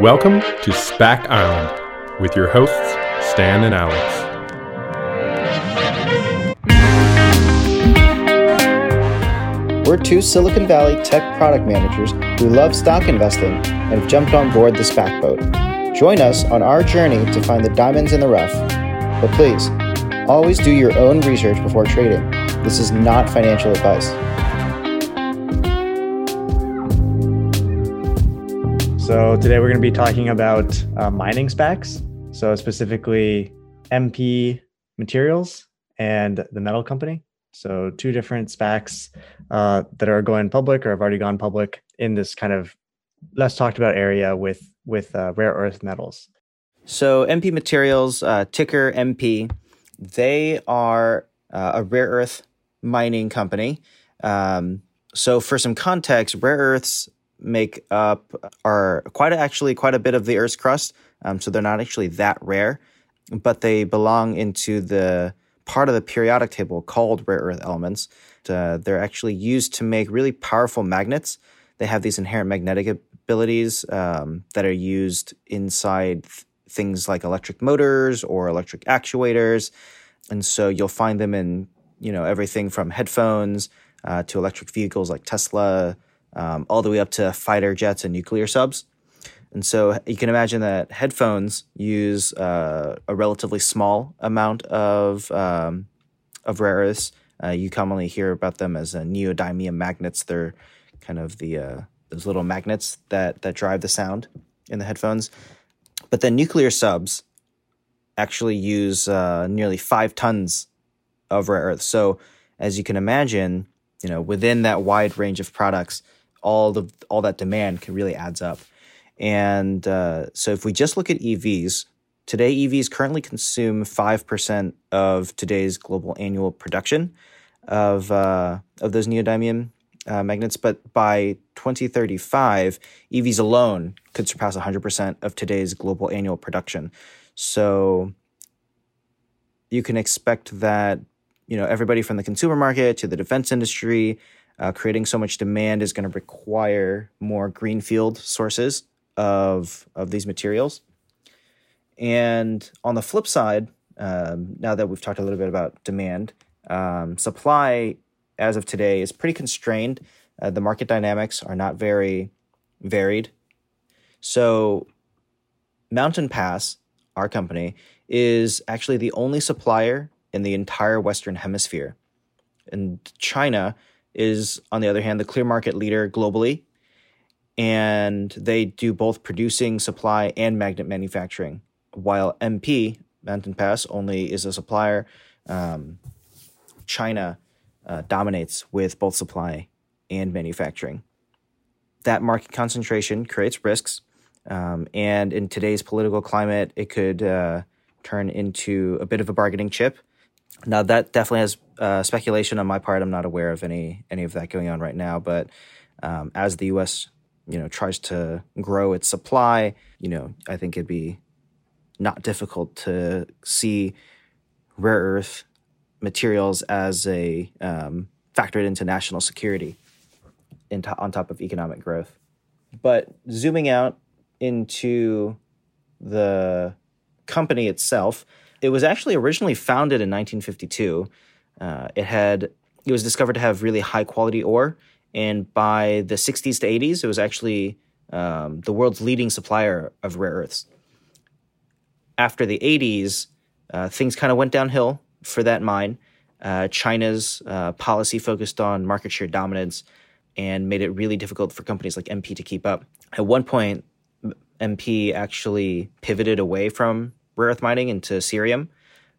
Welcome to SPAC Island with your hosts, Stan and Alex. We're two Silicon Valley tech product managers who love stock investing and have jumped on board the SPAC boat. Join us on our journey to find the diamonds in the rough. But please, always do your own research before trading. This is not financial advice. So today we're going to be talking about uh, mining SPACs. So specifically MP Materials and the Metal Company. So two different SPACs uh, that are going public or have already gone public in this kind of less talked about area with with uh, rare earth metals. So MP Materials, uh, ticker MP, they are uh, a rare earth mining company. Um, so for some context, rare earths make up are quite a, actually quite a bit of the Earth's crust. Um, so they're not actually that rare, but they belong into the part of the periodic table called rare earth elements. Uh, they're actually used to make really powerful magnets. They have these inherent magnetic abilities um, that are used inside th- things like electric motors or electric actuators, and so you'll find them in you know everything from headphones uh, to electric vehicles like Tesla, um, all the way up to fighter jets and nuclear subs. And so you can imagine that headphones use uh, a relatively small amount of um, of rare earths. Uh, you commonly hear about them as neodymium magnets. They're kind of the uh, those little magnets that that drive the sound in the headphones. But then nuclear subs actually use uh, nearly five tons of rare earths. So as you can imagine, you know within that wide range of products, all the all that demand can really adds up. And uh, so if we just look at EVs, today EVs currently consume 5% of today's global annual production of, uh, of those neodymium uh, magnets. But by 2035, EVs alone could surpass 100% of today's global annual production. So you can expect that you know everybody from the consumer market to the defense industry uh, creating so much demand is going to require more greenfield sources of of these materials. And on the flip side, um, now that we've talked a little bit about demand, um, supply as of today is pretty constrained. Uh, the market dynamics are not very varied. So, Mountain Pass, our company, is actually the only supplier in the entire Western Hemisphere. And China is, on the other hand, the clear market leader globally. And they do both producing, supply, and magnet manufacturing, while MP, Mountain Pass, only is a supplier. Um, China uh, dominates with both supply and manufacturing. That market concentration creates risks. Um, and in today's political climate, it could uh, turn into a bit of a bargaining chip now that definitely has uh, speculation on my part. I'm not aware of any any of that going on right now. But um, as the U.S. you know tries to grow its supply, you know I think it'd be not difficult to see rare earth materials as a um, factored into national security into, on top of economic growth. But zooming out into the company itself, it was actually originally founded in 1952. Uh, it had it was discovered to have really high quality ore, and by the 60s to 80s, it was actually um, the world's leading supplier of rare earths. After the 80s, uh, things kind of went downhill for that mine. Uh, China's uh, policy focused on market share dominance and made it really difficult for companies like MP to keep up. At one point, MP actually pivoted away from rare earth mining into cerium,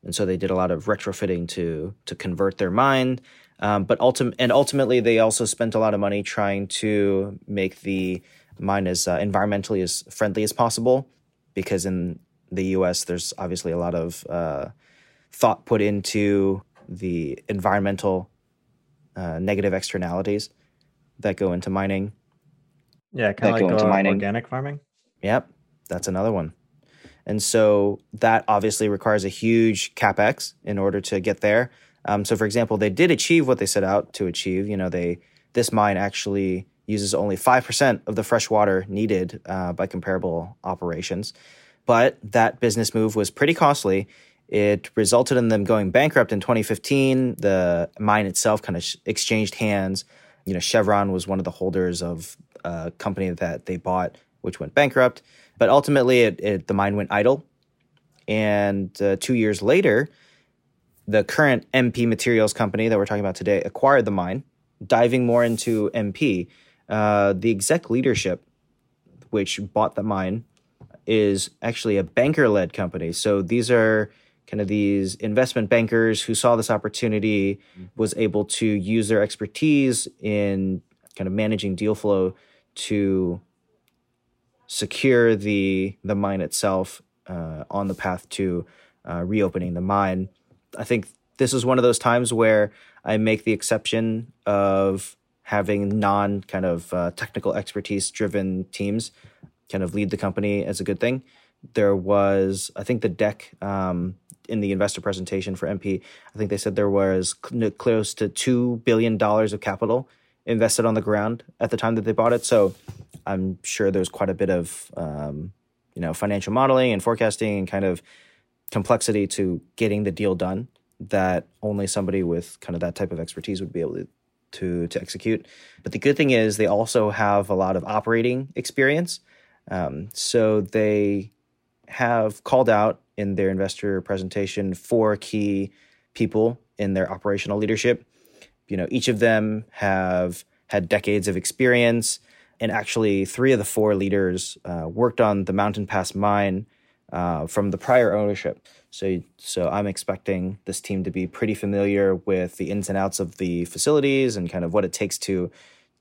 and so they did a lot of retrofitting to to convert their mine. Um, but ultim- and ultimately, they also spent a lot of money trying to make the mine as uh, environmentally as friendly as possible, because in the U.S. there's obviously a lot of uh, thought put into the environmental uh, negative externalities that go into mining. Yeah, kind of like uh, organic farming. Yep, that's another one. And so that obviously requires a huge capex in order to get there. Um, so, for example, they did achieve what they set out to achieve. You know, they this mine actually uses only 5% of the fresh water needed uh, by comparable operations. But that business move was pretty costly. It resulted in them going bankrupt in 2015. The mine itself kind of sh- exchanged hands. You know, Chevron was one of the holders of a company that they bought, which went bankrupt. But ultimately, it, it the mine went idle. And uh, two years later, the current MP Materials company that we're talking about today acquired the mine, diving more into MP. Uh, the exec leadership, which bought the mine, is actually a banker led company. So these are kind of these investment bankers who saw this opportunity, was able to use their expertise in kind of managing deal flow to secure the the mine itself uh, on the path to uh, reopening the mine. I think this is one of those times where I make the exception of having non kind of uh, technical expertise driven teams kind of lead the company as a good thing. There was, I think, the deck um, in the investor presentation for MP. I think they said there was cl- close to two billion dollars of capital invested on the ground at the time that they bought it. So I'm sure there's quite a bit of um, you know financial modeling and forecasting and kind of complexity to getting the deal done that only somebody with kind of that type of expertise would be able to to, to execute. But the good thing is they also have a lot of operating experience. Um, so they have called out in their investor presentation four key people in their operational leadership. You know, each of them have had decades of experience, and actually, three of the four leaders uh, worked on the Mountain Pass mine uh, from the prior ownership. So, so I'm expecting this team to be pretty familiar with the ins and outs of the facilities and kind of what it takes to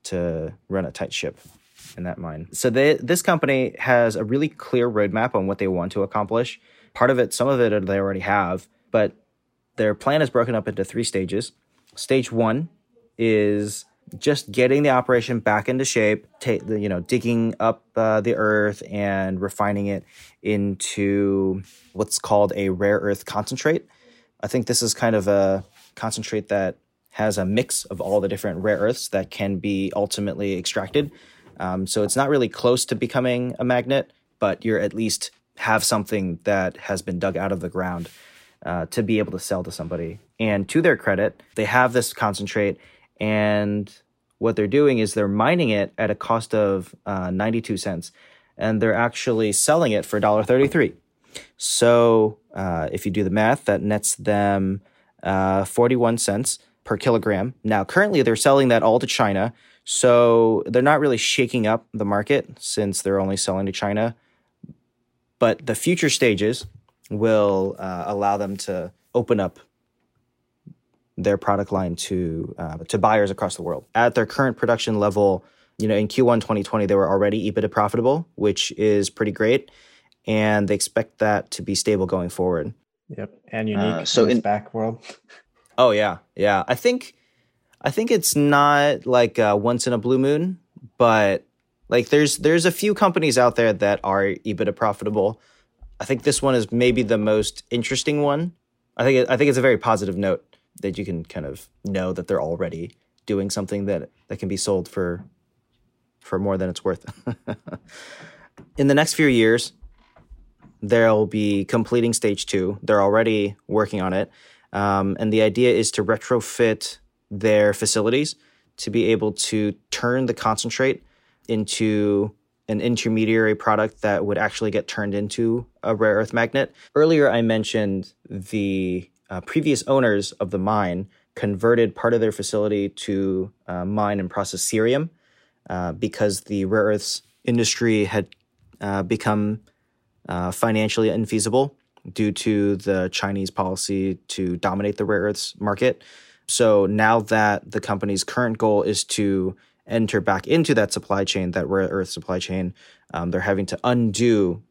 to run a tight ship in that mine. So they, this company has a really clear roadmap on what they want to accomplish. Part of it, some of it they already have, but their plan is broken up into three stages. Stage one is just getting the operation back into shape, ta- you know, digging up uh, the earth and refining it into what's called a rare earth concentrate. I think this is kind of a concentrate that has a mix of all the different rare earths that can be ultimately extracted. Um, so it's not really close to becoming a magnet, but you're at least have something that has been dug out of the ground uh, to be able to sell to somebody. And to their credit, they have this concentrate and what they're doing is they're mining it at a cost of uh, 92 cents and they're actually selling it for $1.33 so uh, if you do the math that nets them uh, 41 cents per kilogram. Now currently they're selling that all to china so they're not really shaking up the market since they're only selling to china. But the future stages will uh, allow them to open up their product line to uh, to buyers across the world. At their current production level, you know, in Q1 2020, they were already EBITDA profitable, which is pretty great, and they expect that to be stable going forward. Yep, and unique. Uh, so in the SPAC world. Oh yeah, yeah. I think, I think it's not like uh, once in a blue moon, but like there's there's a few companies out there that are EBITDA profitable. I think this one is maybe the most interesting one. I think I think it's a very positive note that you can kind of know that they're already doing something that that can be sold for for more than it's worth. In the next few years, they'll be completing stage two. They're already working on it, um, and the idea is to retrofit their facilities to be able to turn the concentrate into an intermediary product that would actually get turned into a rare earth magnet. Earlier, I mentioned the uh, previous owners of the mine converted part of their facility to uh, mine and process cerium uh, because the rare earths industry had uh, become uh, financially infeasible due to the Chinese policy to dominate the rare earths market. So now that the company's current goal is to enter back into that supply chain, that rare earth supply chain, um, they're having to undo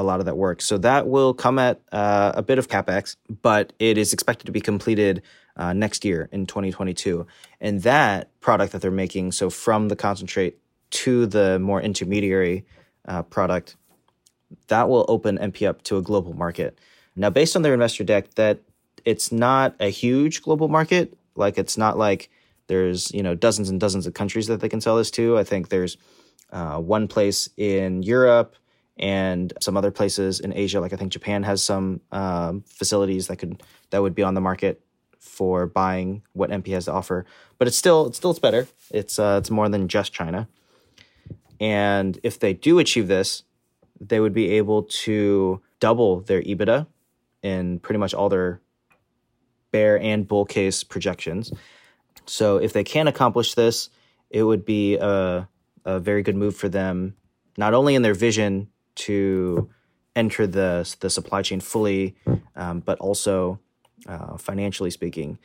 a lot of that work. So that will come at uh, a bit of capex, but it is expected to be completed uh, next year in 2022. And that product that they're making, so from the concentrate to the more intermediary uh, product, that will open MP up to a global market. Now, based on their investor deck, that it's not a huge global market. Like it's not like There's you know dozens and dozens of countries that they can sell this to. I think there's uh, one place in Europe and some other places in Asia. Like I think Japan has some um, facilities that could that would be on the market for buying what MP has to offer. But it's still it's still it's better. It's uh, it's more than just China. And if they do achieve this, they would be able to double their EBITDA in pretty much all their bear and bull case projections. So if they can accomplish this, it would be a, a very good move for them, not only in their vision to enter the the supply chain fully, um, but also uh, financially speaking.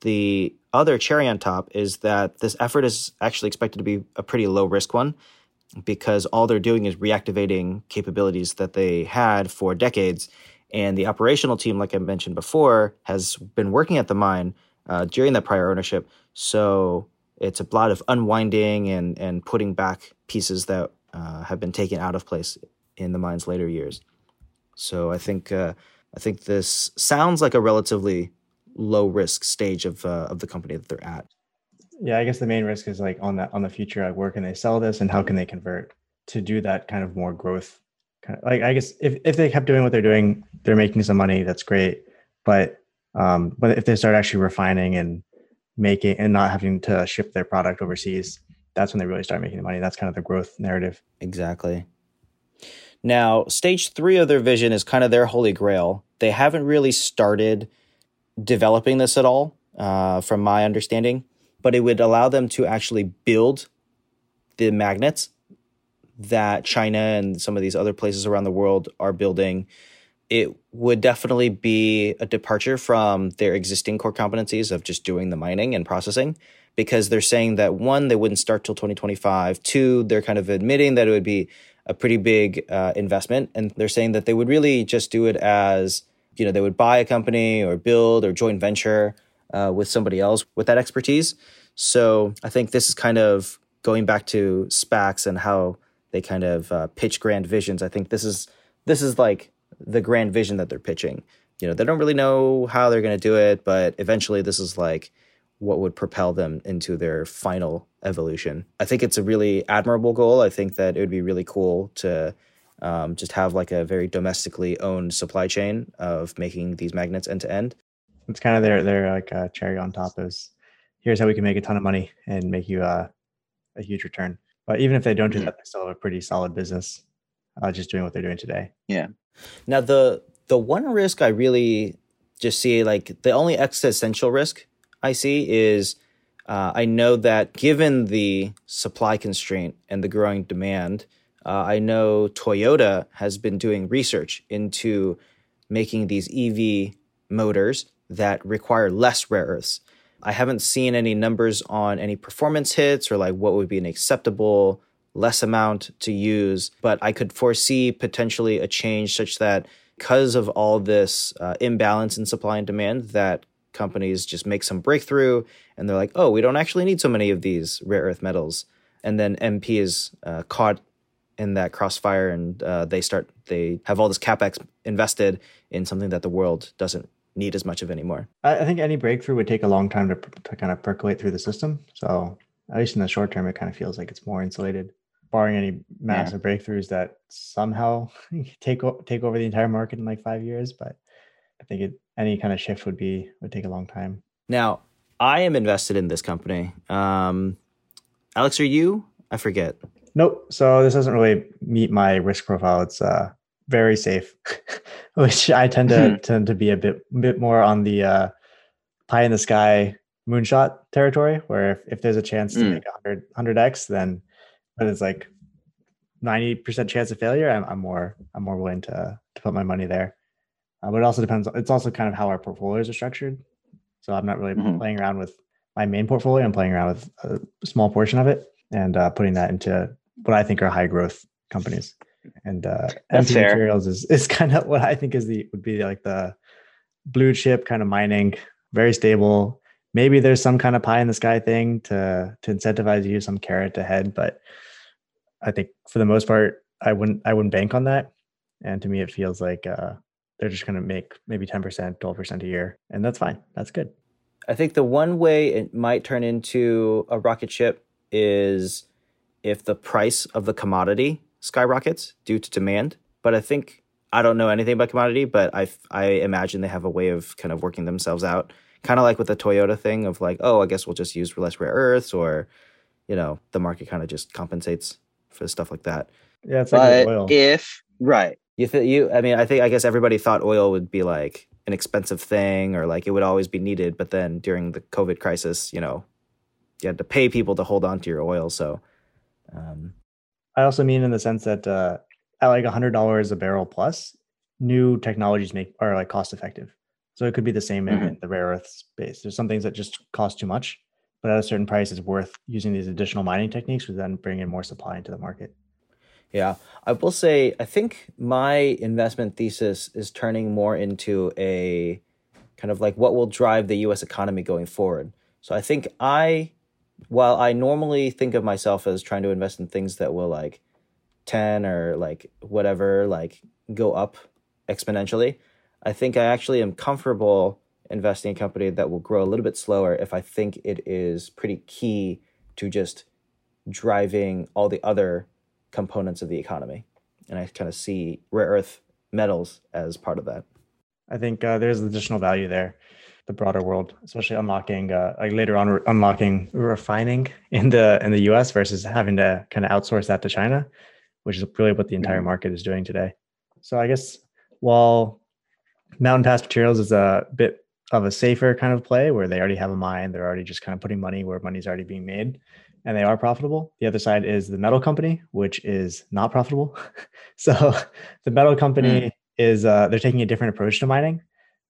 The other cherry on top is that this effort is actually expected to be a pretty low risk one because all they're doing is reactivating capabilities that they had for decades. And the operational team, like I mentioned before, has been working at the mine uh, during that prior ownership. So it's a lot of unwinding and, and putting back pieces that uh, have been taken out of place in the mine's later years. So I think uh, I think this sounds like a relatively low risk stage of uh, of the company that they're at. Yeah i guess the main risk is like on that on the future like where can they sell this and how can they convert to do that kind of more growth kind of like i guess if, if they kept doing what they're doing they're making some money that's great. But um but if they start actually refining and making and not having to ship their product overseas that's when they really start making the money. That's kind of the growth narrative. Exactly now stage three of their vision is kind of their holy grail they haven't really started developing this at all uh, from my understanding but it would allow them to actually build the magnets that China and some of these other places around the world are building. It would definitely be a departure from their existing core competencies of just doing the mining and processing because they're saying that one, they wouldn't start till 2025. Two, they're kind of admitting that it would be a pretty big uh, investment. And they're saying that they would really just do it as, you know, they would buy a company or build or joint venture uh, with somebody else with that expertise. So I think this is kind of going back to SPACs and how they kind of uh, pitch grand visions. I think this is this is like the grand vision that they're pitching. You know, they don't really know how they're going to do it, but eventually this is like what would propel them into their final evolution. I think it's a really admirable goal. I think that it would be really cool to um, just have like a very domestically owned supply chain of making these magnets end to end it's kind of their their like uh, cherry on top is here's how we can make a ton of money and make you uh, a huge return. But even if they don't do mm-hmm. that, they still have a pretty solid business, uh, just doing what they're doing today. Yeah. Now the the one risk I really just see like the only existential risk I see is uh, I know that given the supply constraint and the growing demand, uh, I know Toyota has been doing research into making these EV motors that require less rare earths. I haven't seen any numbers on any performance hits or like what would be an acceptable less amount to use, but I could foresee potentially a change such that because of all this uh, imbalance in supply and demand, that companies just make some breakthrough and they're like, oh, we don't actually need so many of these rare earth metals. And then MP is uh, caught in that crossfire and uh, they start, they have all this capex invested in something that the world doesn't need as much of anymore. I think any breakthrough would take a long time to, to kind of percolate through the system. So at least in the short term, it kind of feels like it's more insulated, barring any massive yeah. breakthroughs that somehow take take over the entire market in like five years. But I think it, any kind of shift would be would take a long time. Now, I am invested in this company. Um, Alex, are you? I forget. Nope. So this doesn't really meet my risk profile. It's uh, very safe, which I tend to hmm. tend to be a bit bit more on the uh, pie in the sky moonshot territory, where if, if there's a chance to mm. make 100 x, then but it's like 90% chance of failure, I'm, I'm more I'm more willing to to put my money there. Uh, but it also depends. It's also kind of how our portfolios are structured. So I'm not really mm-hmm. playing around with my main portfolio. I'm playing around with a small portion of it and uh, putting that into what I think are high growth companies and uh, MP materials is is kind of what I think is the would be like the blue chip kind of mining, very stable. Maybe there's some kind of pie in the sky thing to to incentivize you, some carrot ahead, but I think for the most part, I wouldn't I wouldn't bank on that. And to me, it feels like uh, they're just going to make maybe ten percent, twelve percent a year, and that's fine. That's good. I think the one way it might turn into a rocket ship is if the price of the commodity skyrockets due to demand. But I think I don't know anything about commodity, but I I imagine they have a way of kind of working themselves out, kind of like with the Toyota thing of like, oh, I guess we'll just use less rare earths, or you know, the market kind of just compensates for stuff like that. Yeah, it's like But oil. if right, You th- you I mean, I think I guess everybody thought oil would be like an expensive thing or like it would always be needed, but then during the COVID crisis, you know, you had to pay people to hold on to your oil, so um, I also mean in the sense that uh, at like hundred dollars a barrel plus, new technologies make are like cost effective. So it could be the same in, Mhm. in the rare earth space. There's some things that just cost too much, but at a certain price, it's worth using these additional mining techniques, which then bring in more supply into the market. Yeah, I will say I think my investment thesis is turning more into a kind of like what will drive the US economy going forward. So I think I while I normally think of myself as trying to invest in things that will like 10 or like whatever like go up exponentially, I think I actually am comfortable investing in a company that will grow a little bit slower if I think it is pretty key to just driving all the other components of the economy. And I kind of see rare earth metals as part of that. I think uh, there's additional value there, the broader world, especially unlocking uh, like later on re- unlocking refining in the in the U.S. versus having to kind of outsource that to China, which is really what the entire Mhm. market is doing today. So I guess while Mountain Pass Materials is a bit of a safer kind of play where they already have a mine, they're already just kind of putting money where money's already being made, and they are profitable. The other side is the metal company, which is not profitable. so the metal company is uh, they're taking a different approach to mining.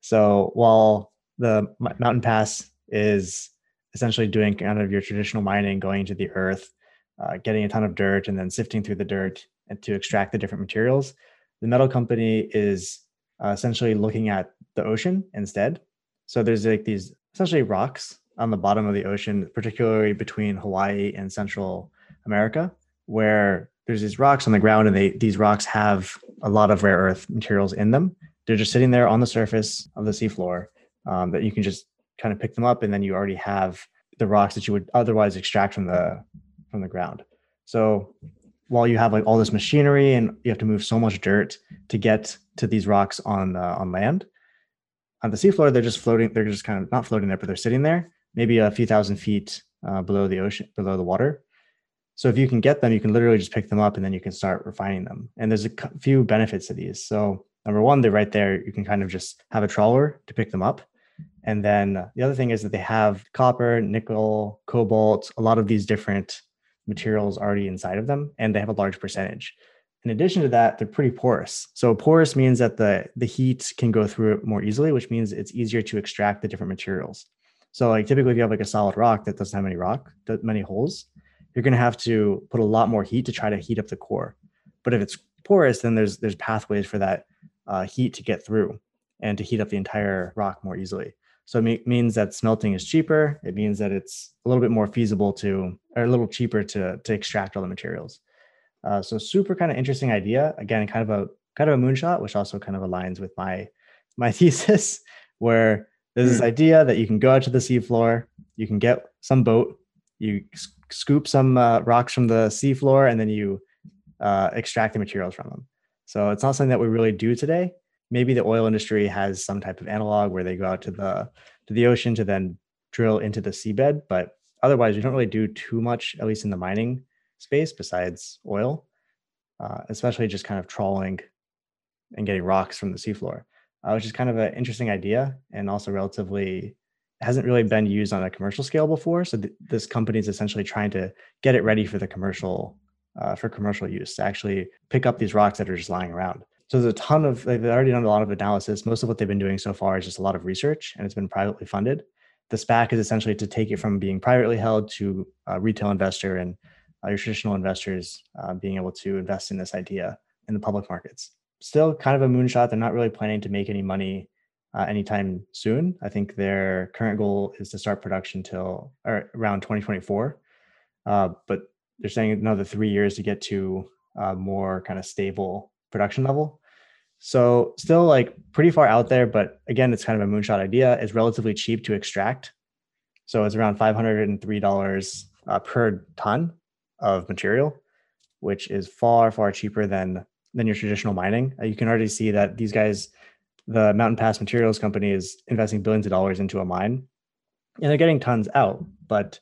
So while the Mountain Pass is essentially doing kind of your traditional mining, going into the earth, uh, getting a ton of dirt, and then sifting through the dirt and to extract the different materials, the metal company is uh, essentially looking at the ocean instead. So there's like these essentially rocks on the bottom of the ocean, particularly between Hawaii and Central America, where there's these rocks on the ground, and they these rocks have a lot of rare earth materials in them. They're just sitting there on the surface of the seafloor um, that you can just kind of pick them up, and then you already have the rocks that you would otherwise extract from the from the ground. So while you have like all this machinery and you have to move so much dirt to get to these rocks on uh, on land, on the seafloor they're just floating. They're just kind of not floating there, but they're sitting there, maybe a few thousand feet uh, below the ocean, below the water. So if you can get them, you can literally just pick them up and then you can start refining them. And there's a few benefits to these. So number one, they're right there. You can kind of just have a trawler to pick them up. And then uh, the other thing is that they have copper, nickel, cobalt, a lot of these different materials already inside of them, and they have a large percentage. In addition to that, they're pretty porous. So porous means that the the heat can go through it more easily, which means it's easier to extract the different materials. So like typically if you have like a solid rock that doesn't have any rock, that many holes, you're going to have to put a lot more heat to try to heat up the core. But if it's porous, then there's there's pathways for that uh, heat to get through and to heat up the entire rock more easily. So it me- means that smelting is cheaper. It means that it's a little bit more feasible to, or a little cheaper to to extract all the materials. Uh, so super kind of interesting idea. Again, kind of a kind of a moonshot, which also kind of aligns with my my thesis, where there's this idea that you can go out to the seafloor, you can get some boat, you s- scoop some uh, rocks from the seafloor, and then you uh, extract the materials from them. So it's not something that we really do today. Maybe the oil industry has some type of analog where they go out to the to the ocean to then drill into the seabed, but otherwise, we don't really do too much, at least in the mining space, besides oil, uh, especially just kind of trawling and getting rocks from the seafloor, uh, which is kind of an interesting idea and also relatively hasn't really been used on a commercial scale before. So th- this company is essentially trying to get it ready for the commercial uh, for commercial use to actually pick up these rocks that are just lying around. So there's a ton of they've already done a lot of analysis. Most of what they've been doing so far is just a lot of research, and it's been privately funded. The SPAC is essentially to take it from being privately held to retail investor and uh, your traditional investors uh, being able to invest in this idea in the public markets. Still, kind of a moonshot. They're not really planning to make any money uh, anytime soon. I think their current goal is to start production till or around 2024, uh, but they're saying another three years to get to a more kind of stable production level. So still like pretty far out there, but again, it's kind of a moonshot idea. It's relatively cheap to extract So it's around $503 uh, per ton of material, which is far, far cheaper than than your traditional mining. Uh, you can already see that these guys, the Mountain Pass Materials Company, is investing billions of dollars into a mine, and they're getting tons out. But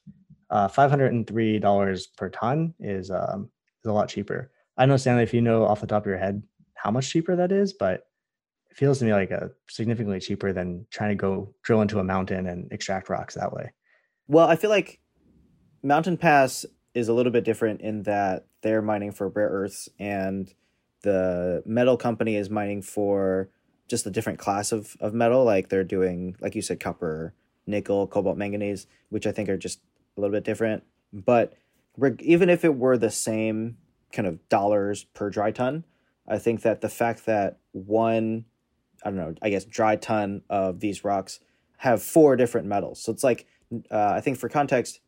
uh, $503 per ton is um, is a lot cheaper. I know Stanley, if you know off the top of your head how much cheaper that is, but it feels to me like a significantly cheaper than trying to go drill into a mountain and extract rocks that way. Well, I feel like Mountain Pass is a little bit different in that they're mining for rare earths and the metal company is mining for just a different class of, of metal. Like they're doing, like you said, copper, nickel, cobalt, manganese, which I think are just a little bit different. But even if it were the same kind of dollars per dry ton, I think that the fact that one, I don't know, I guess dry ton of these rocks have four different metals. So it's like, uh, I think for context,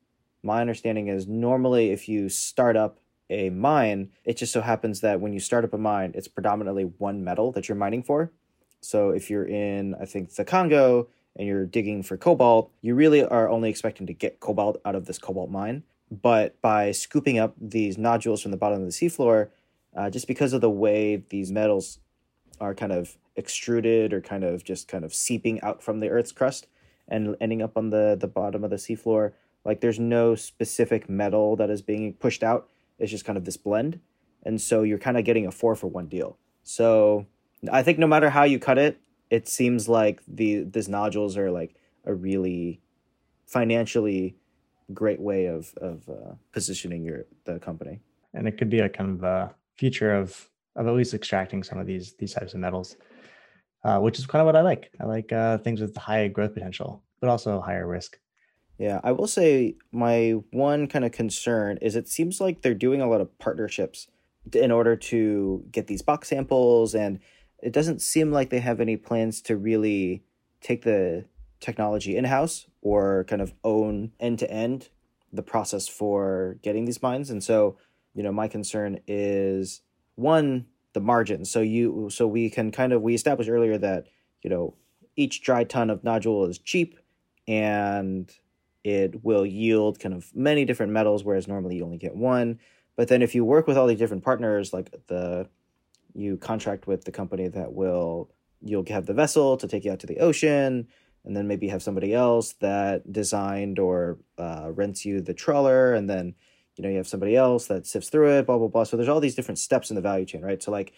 my understanding is normally if you start up a mine, it just so happens that when you start up a mine, it's predominantly one metal that you're mining for. So if you're in, I think, the Congo and you're digging for cobalt, you really are only expecting to get cobalt out of this cobalt mine. But by scooping up these nodules from the bottom of the seafloor, uh, just because of the way these metals are kind of extruded or kind of just kind of seeping out from the Earth's crust and ending up on the, the bottom of the seafloor, like there's no specific metal that is being pushed out. It's just kind of this blend. And so you're kind of getting a four for one deal. So I think no matter how you cut it, it seems like the these nodules are like a really financially great way of of uh, positioning your the company. And it could be a kind of a future of of at least extracting some of these these types of metals, uh, which is kind of what I like. I like uh, things with high growth potential, but also higher risk. Yeah, I will say my one kind of concern is it seems like they're doing a lot of partnerships in order to get these box samples, and it doesn't seem like they have any plans to really take the technology in house or kind of own end to end the process for getting these mines. And so, you know, my concern is one the margin. So you so we can kind of we established earlier that you know each dry ton of nodule is cheap and it will yield kind of many different metals, whereas normally you only get one. But then if you work with all these different partners, like the you contract with the company that will you'll have the vessel to take you out to the ocean, and then maybe have somebody else that designed or uh, rents you the trawler, and then you know you have somebody else that sifts through it, blah blah blah. So there's all these different steps in the value chain, right? So like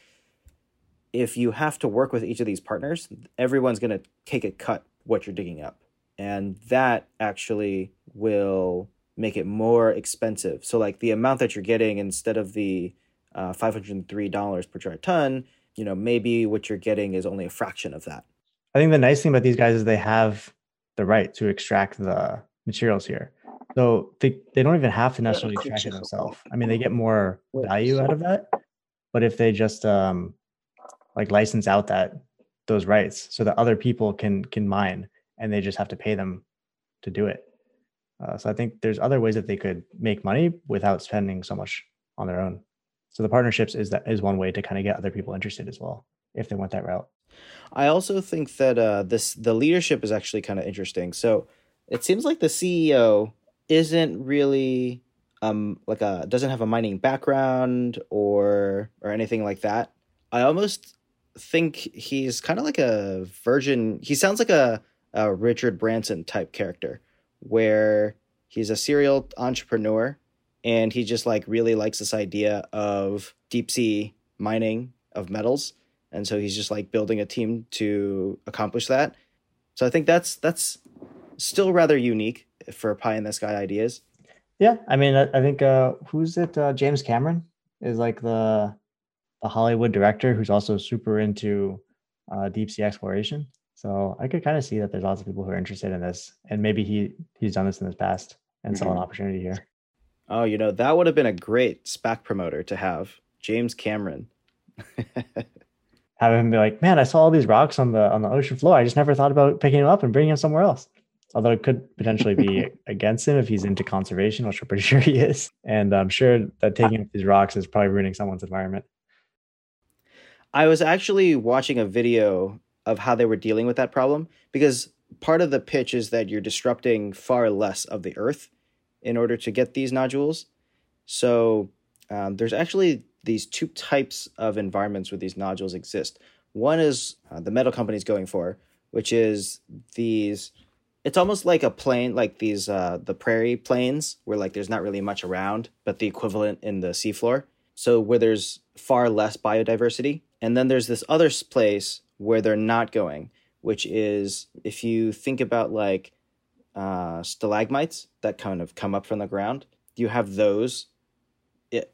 if you have to work with each of these partners, everyone's going to take a cut what you're digging up and that actually will make it more expensive. So like the amount that you're getting instead of the uh, $503 per dry ton, you know, maybe what you're getting is only a fraction of that. I think the nice thing about these guys is they have the right to extract the materials here. So they, they don't even have to necessarily extract it themselves. I mean, they get more value out of that. But if they just um, like license out that those rights so that other people can can mine and they just have to pay them to do it. Uh, so I think there's other ways that they could make money without spending so much on their own. So the partnerships is that is one way to kind of get other people interested as well if they went that route. I also think that uh, this the leadership is actually kind of interesting. So it seems like the CEO isn't really um like a doesn't have a mining background or or anything like that. I almost think he's kind of like a virgin. He sounds like a a Richard Branson type character where he's a serial entrepreneur and he just like really likes this idea of deep sea mining of metals. And so he's just like building a team to accomplish that. So i think that's that's still rather unique for pie in the sky ideas. Yeah i mean i, I think uh who's it uh, james cameron is like the the hollywood director who's also super into uh, deep sea exploration so I could kind of see that there's lots of people who are interested in this, and maybe he he's done this in the past and saw an mm-hmm. opportunity here. Oh, you know that would have been a great SPAC promoter to have James Cameron. have him be like, "Man, I saw all these rocks on the on the ocean floor. I just never thought about picking them up and bringing them somewhere else." Although it could potentially be against him if he's into conservation, which I'm pretty sure he is, and I'm sure that taking up these rocks is probably ruining someone's environment. I was actually watching a video of how they were dealing with that problem because part of the pitch is that you're disrupting far less of the Earth in order to get these nodules. So um, there's actually these two types of environments where these nodules exist. One is uh, the metal company's going for, which is these. It's almost like a plain, like these uh, the prairie plains, where like there's not really much around, but the equivalent in the seafloor. So where there's far less biodiversity, and then there's this other place where they're not going, which is if you think about like uh, stalagmites that kind of come up from the ground, you have those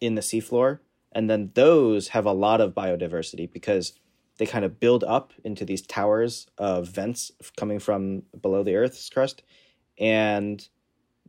in the seafloor, and then those have a lot of biodiversity because they kind of build up into these towers of vents coming from below the Earth's crust, and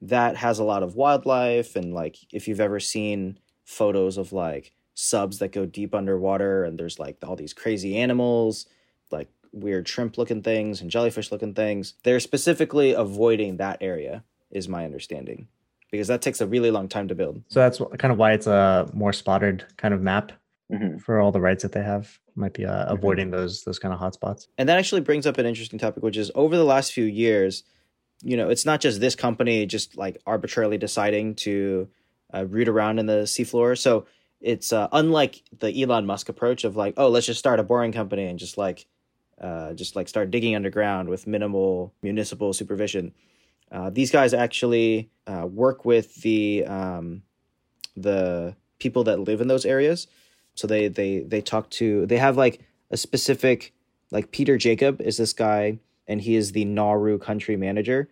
that has a lot of wildlife. And like, if you've ever seen photos of like subs that go deep underwater, and there's like all these crazy animals, like weird shrimp looking things and jellyfish looking things, they're specifically avoiding that area, is my understanding because that takes a really long time to build. So that's kind of why it's a more spotted kind of map mm-hmm. for all the rights that they have. Might be uh, mm-hmm. avoiding mm-hmm. those those kind of hotspots. And that actually brings up an interesting topic, which is over the last few years, you know, it's not just this company just like arbitrarily deciding to uh, root around in the seafloor. So it's uh, unlike the Elon Musk approach of like, oh, let's just start a boring company and just like, uh, just like start digging underground with minimal municipal supervision. Uh, these guys actually uh, work with the um, the people that live in those areas. So they they they talk to they have like a specific like Peter Jacob is this guy and he is the Nauru country manager.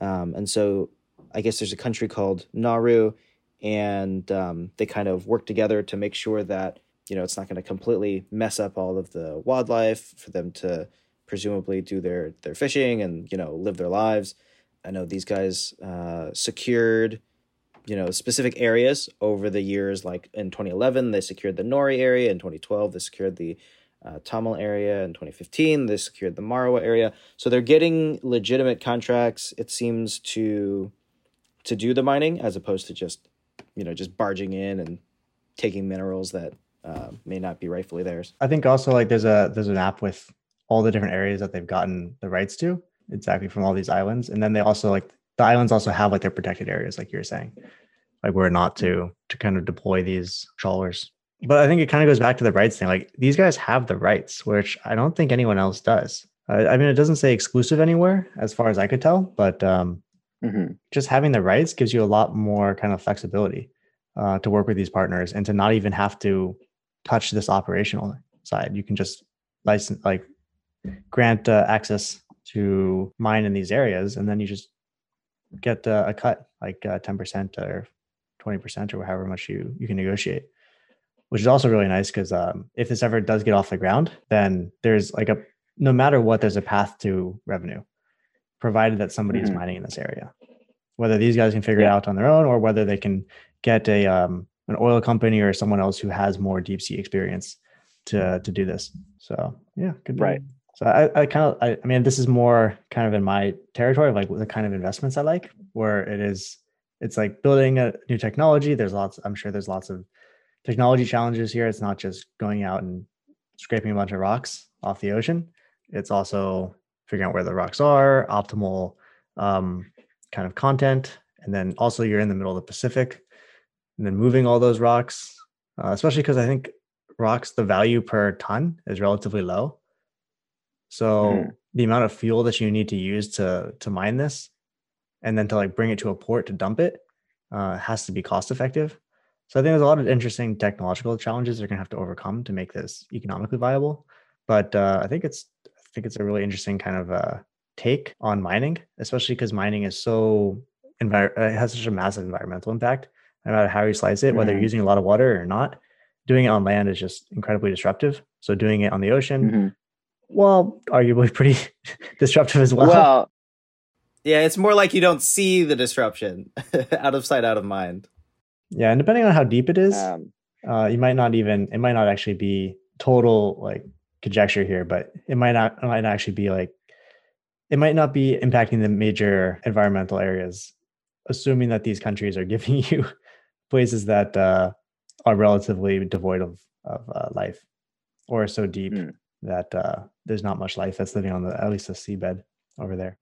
Um, and so I guess there's a country called Nauru and um, they kind of work together to make sure that you know it's not going to completely mess up all of the wildlife for them to presumably do their their fishing and you know live their lives I know these guys uh, secured, you know, specific areas over the years. Like in 2011, they secured the Nori area. In 2012, they secured the uh, TOML area. In 2015, they secured the Marawa area. So they're getting legitimate contracts. It seems to to do the mining as opposed to just, you know, just barging in and taking minerals that uh, may not be rightfully theirs. I think also like there's a there's an app with all the different areas that they've gotten the rights to exactly from all these islands. And then they also like the islands also have like their protected areas, like you're saying, like where not to to kind of deploy these trawlers. But I think it kind of goes back to the rights thing. Like these guys have the rights, which I don't think anyone else does. Uh, I mean, it doesn't say exclusive anywhere, as far as I could tell, but um, mm-hmm. just having the rights gives you a lot more kind of flexibility uh, to work with these partners and to not even have to touch this operational side. You can just license, like, grant uh, access to mine in these areas, and then you just get uh, a cut, like uh, ten percent or twenty percent or however much you you can negotiate. Which is also really nice because um, if this ever does get off the ground, then there's like a no matter what, there's a path to revenue, provided that somebody is mm-hmm. mining in this area. Whether these guys can figure yeah. it out on their own, or whether they can get a um, an oil company or someone else who has more deep sea experience to to do this. So yeah, good. Right. So I, I kind of, I, I, mean, this is more kind of in my territory of like the kind of investments I like, where it is, it's like building a new technology. There's lots, I'm sure there's lots of technology challenges here. It's not just going out and scraping a bunch of rocks off the ocean. It's also figuring out where the rocks are, optimal um, kind of content, and then also you're in the middle of the Pacific, and then moving all those rocks, uh, especially because I think rocks the value per ton is relatively low so mm. the amount of fuel that you need to use to to mine this, and then to like bring it to a port to dump it, uh, has to be cost effective. So I think there's a lot of interesting technological challenges they're going to have to overcome to make this economically viable. But uh, I think it's I think it's a really interesting kind of uh, take on mining, especially because mining is so envir- it has such a massive environmental impact. No matter how you slice it, whether you're mm-hmm. using a lot of water or not, doing it on land is just incredibly disruptive. So doing it on the ocean, mm-hmm well, arguably pretty disruptive as well. Well, yeah, it's more like you don't see the disruption out of sight, out of mind. Yeah, and depending on how deep it is, um, uh, you might not even it might not actually be total like conjecture here, but it might not it might not actually be like it might not be impacting the major environmental areas, assuming that these countries are giving you places that uh, are relatively devoid of of uh, life or so deep mm that uh, there's not much life that's living on the at least the seabed over there.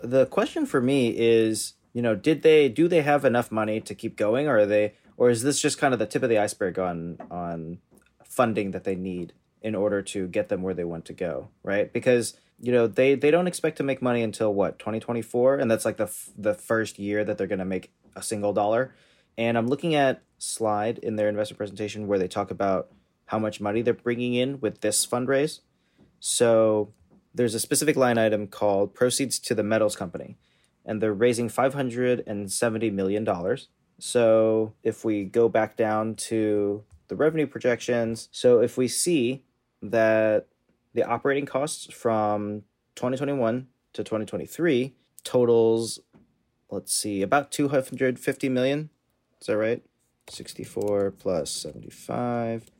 The question for me is, you know, did they do they have enough money to keep going, or are they, or is this just kind of the tip of the iceberg on on funding that they need in order to get them where they want to go, right? Because you know they they don't expect to make money until what 2024 and that's like the f- the first year that they're going to make a single dollar and i'm looking at slide in their investor presentation where they talk about how much money they're bringing in with this fundraise. So there's a specific line item called proceeds to the metals company and they're raising 570 million dollars. So if we go back down to the revenue projections so if we see that the operating costs from 2021 to 2023 totals let's see about 250 million is that right 64 plus 75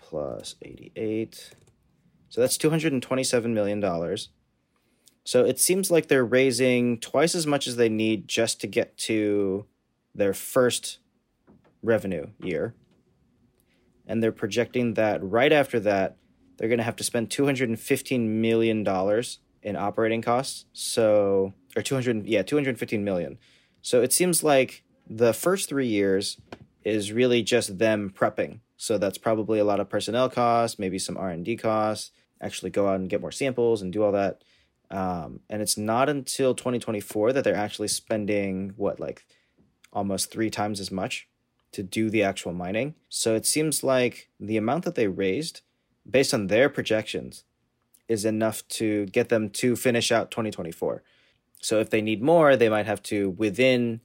plus 88 so that's 227 million dollars so it seems like they're raising twice as much as they need just to get to their first revenue year and they're projecting that right after that they're going to have to spend 215 million dollars in operating costs. So or 200 yeah, 215 million. So it seems like the first 3 years is really just them prepping. So that's probably a lot of personnel costs, maybe some R&D costs, actually go out and get more samples and do all that. Um, and it's not until 2024 that they're actually spending what like almost three times as much to do the actual mining. So it seems like the amount that they raised based on their projections, is enough to get them to finish out 2024. So if they need more, they might have to within,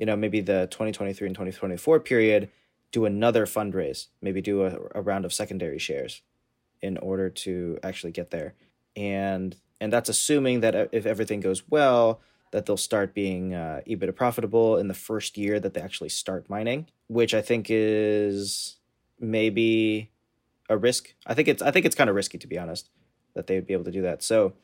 you know, maybe the 2023 and 2024 period, do another fundraise, maybe do a, a round of secondary shares in order to actually get there. And and that's assuming that if everything goes well, that they'll start being uh, EBITDA profitable in the first year that they actually start mining, which I think is maybe a risk. I think it's I think it's kind of risky to be honest that they would be able to do that. So,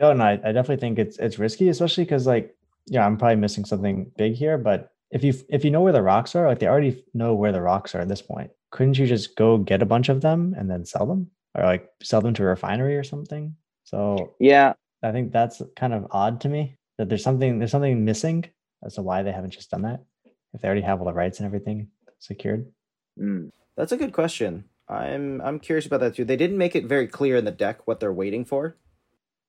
oh no, I, I definitely think it's it's risky, especially because like yeah, I'm probably missing something big here, but if you if you know where the rocks are, like they already know where the rocks are at this point, couldn't you just go get a bunch of them and then sell them, or like sell them to a refinery or something? So yeah, I think that's kind of odd to me that there's something there's something missing as to why they haven't just done that if they already have all the rights and everything secured. Mm. That's a good question. I'm I'm curious about that too. They didn't make it very clear in the deck what they're waiting for.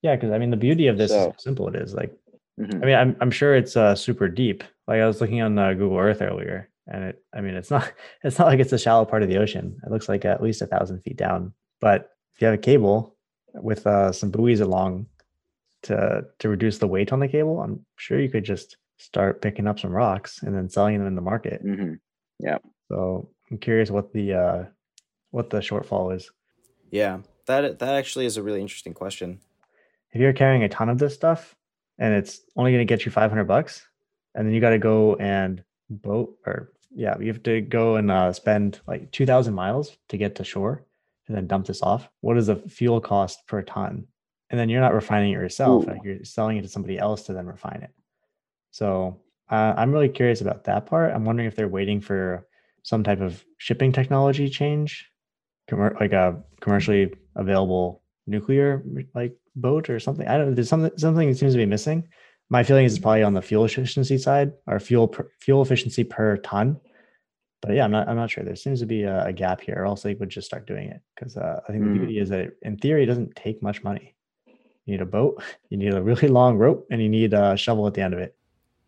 Yeah, because I mean the beauty of this so, is how simple it is. Like, mm-hmm. I mean, I'm I'm sure it's uh, super deep. Like I was looking on uh, Google Earth earlier, and it. I mean, it's not it's not like it's a shallow part of the ocean. It looks like at least a thousand feet down. But if you have a cable with uh, some buoys along to to reduce the weight on the cable, I'm sure you could just start picking up some rocks and then selling them in the market. Mm-hmm. Yeah. So I'm curious what the uh, what the shortfall is. Yeah, that that actually is a really interesting question. If you're carrying a ton of this stuff and it's only going to get you 500 bucks, and then you got to go and boat or yeah, you have to go and uh, spend like 2,000 miles to get to shore and then dump this off. What is the fuel cost per ton? And then you're not refining it yourself; like you're selling it to somebody else to then refine it. So uh, I'm really curious about that part. I'm wondering if they're waiting for some type of shipping technology change like a commercially available nuclear like boat or something. I don't know. There's something something that seems to be missing. My feeling is it's probably on the fuel efficiency side or fuel per, fuel efficiency per ton. But yeah, I'm not I'm not sure. There seems to be a, a gap here, or else they would just start doing it. Because uh, I think mm. the beauty is that it, in theory, it doesn't take much money. You need a boat, you need a really long rope, and you need a shovel at the end of it.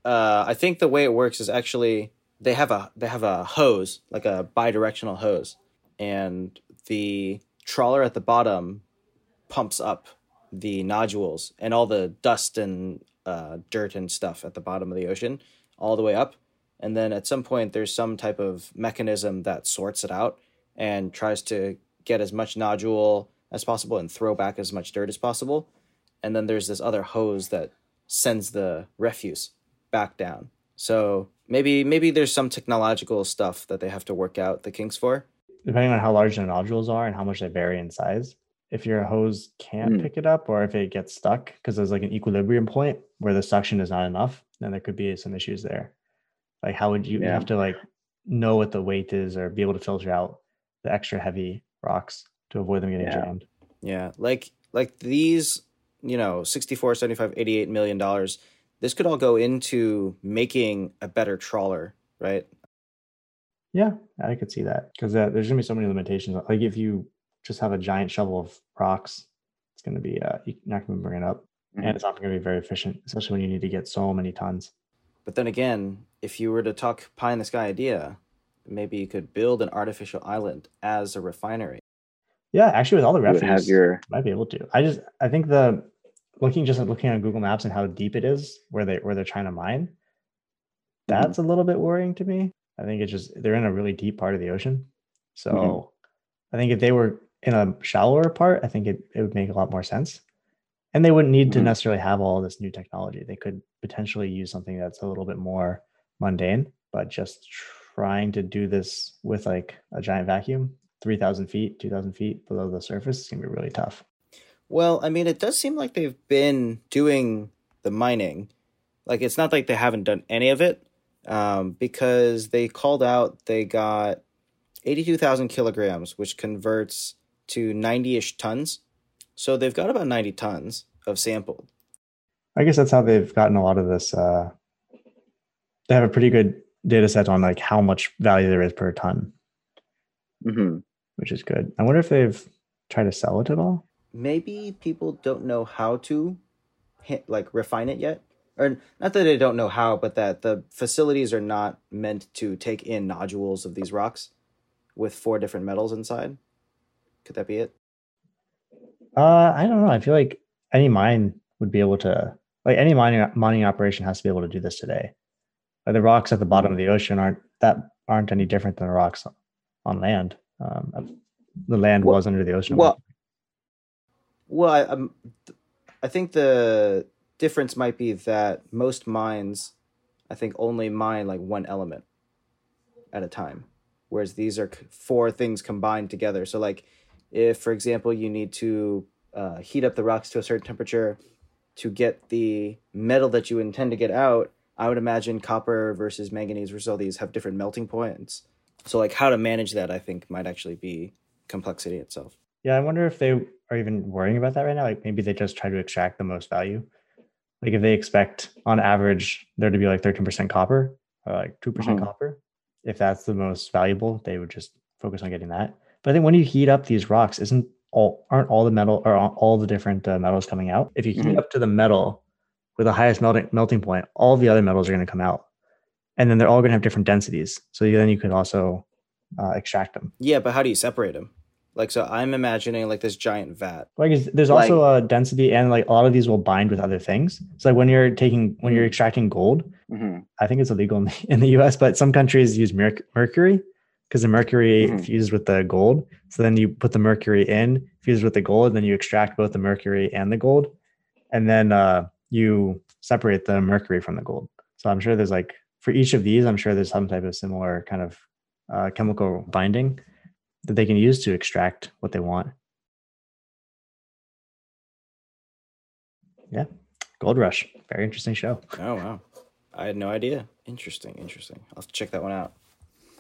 Uh, I think the way it works is actually they have a they have a hose, like a bidirectional hose, and the trawler at the bottom pumps up the nodules and all the dust and uh, dirt and stuff at the bottom of the ocean all the way up. And then at some point, there's some type of mechanism that sorts it out and tries to get as much nodule as possible and throw back as much dirt as possible. And then there's this other hose that sends the refuse back down. So maybe maybe there's some technological stuff that they have to work out the kinks for depending on how large the nodules are and how much they vary in size, if your hose can't mm. pick it up or if it gets stuck because there's like an equilibrium point where the suction is not enough, then there could be some issues there. Like how would you, yeah. have to like know what the weight is or be able to filter out the extra heavy rocks to avoid them getting yeah. jammed. Yeah, like like these you know 64 75 88 million dollars this could all go into making a better trawler right Yeah, I could see that because uh, there's gonna be so many limitations. Like if you just have a giant shovel of rocks, it's gonna be uh, you're not gonna bring it up, Mhm. and it's not gonna be very efficient, especially when you need to get so many tons. but then again if you were to talk pie in the sky idea maybe you could build an artificial island as a refinery Yeah, actually, with all the You have your might be able to. I just I think the looking just looking on Google Maps and how deep it is where they where they're trying to mine, that's a little bit worrying to me. I think it's just they're in a really deep part of the ocean. So Mhm. I think if they were in a shallower part, I think it, it would make a lot more sense. And they wouldn't need to Mhm. necessarily have all this new technology. They could potentially use something that's a little bit more mundane, but just trying to do this with like a giant vacuum, 3,000 feet, 2,000 feet below the surface is going to be really tough. Well, I mean, it does seem like they've been doing the mining. Like, it's not like they haven't done any of it, um, because they called out they got 82,000 kilograms, which converts to 90 ish tons. So they've got about 90 tons of sampled. I guess that's how they've gotten a lot of this. Uh, they have a pretty good data set on like how much value there is per ton, Mhm. which is good. I wonder if they've tried to sell it at all. Maybe people don't know how to hit, like refine it yet. Or not that they don't know how, but that the facilities are not meant to take in nodules of these rocks with four different metals inside. Could that be it? Uh, I don't know. I feel like any mine would be able to, like any mining mining operation has to be able to do this today. Like the rocks at the bottom of the ocean aren't that aren't any different than the rocks on land. Um, the land Well- was under the ocean. well- Well, I, um, I think the difference might be that most mines, I think, only mine like one element at a time, whereas these are four things combined together. So, like, if for example you need to uh, heat up the rocks to a certain temperature to get the metal that you intend to get out, I would imagine copper versus manganese versus all these have different melting points. So, like, how to manage that, I think, might actually be complexity itself. Yeah, I wonder if they are even worrying about that right now. Like maybe they just try to extract the most value. Like if they expect on average there to be like 13% copper or like 2% Mhm. copper, if that's the most valuable, they would just focus on getting that. But I think when you heat up these rocks, isn't all aren't all the metal or all- the different uh, metals coming out? If you heat Mhm. up to the metal with the highest melting melting point, all the other metals are going to come out, and then they're all going to have different densities. So then you could also uh, extract them. Yeah, but how do you separate them? Like, so I'm imagining like this giant vat. Like there's also a density and like a lot of these will bind with other things. So like when you're taking when you're extracting gold, Mhm. I think it's illegal in the, in the US, but some countries use merc- mercury because the mercury Mhm. fuses with the gold. So then you put the mercury in, fuses with the gold, then you extract both the mercury and the gold, and then uh, you separate the mercury from the gold. So I'm sure there's like for each of these, I'm sure there's some type of similar kind of uh, chemical binding that they can use to extract what they want. Yeah, Gold Rush, very interesting show. Oh wow, I had no idea. Interesting, interesting. I'll have to check that one out.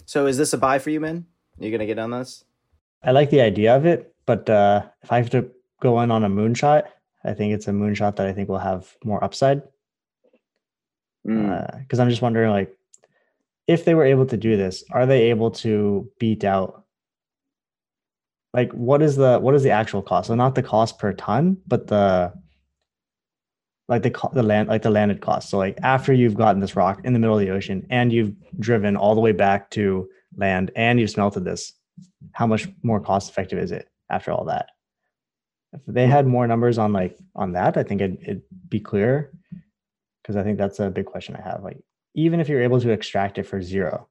So, is this a buy for you, man? Are You gonna get on this? I like the idea of it, but uh, if I have to go in on a moonshot, I think it's a moonshot that I think will have more upside. Mm. Because I'm just wondering, like, if they were able to do this, are they able to beat out? Like, what is the what is the actual cost? So not the cost per ton, but the like the the land like the landed cost. So like after you've gotten this rock in the middle of the ocean and you've driven all the way back to land and you've smelted this, how much more cost effective is it after all that? If they had more numbers on like on that, I think it'd, it'd be clearer because I think that's a big question I have. Like, even if you're able to extract it for zero,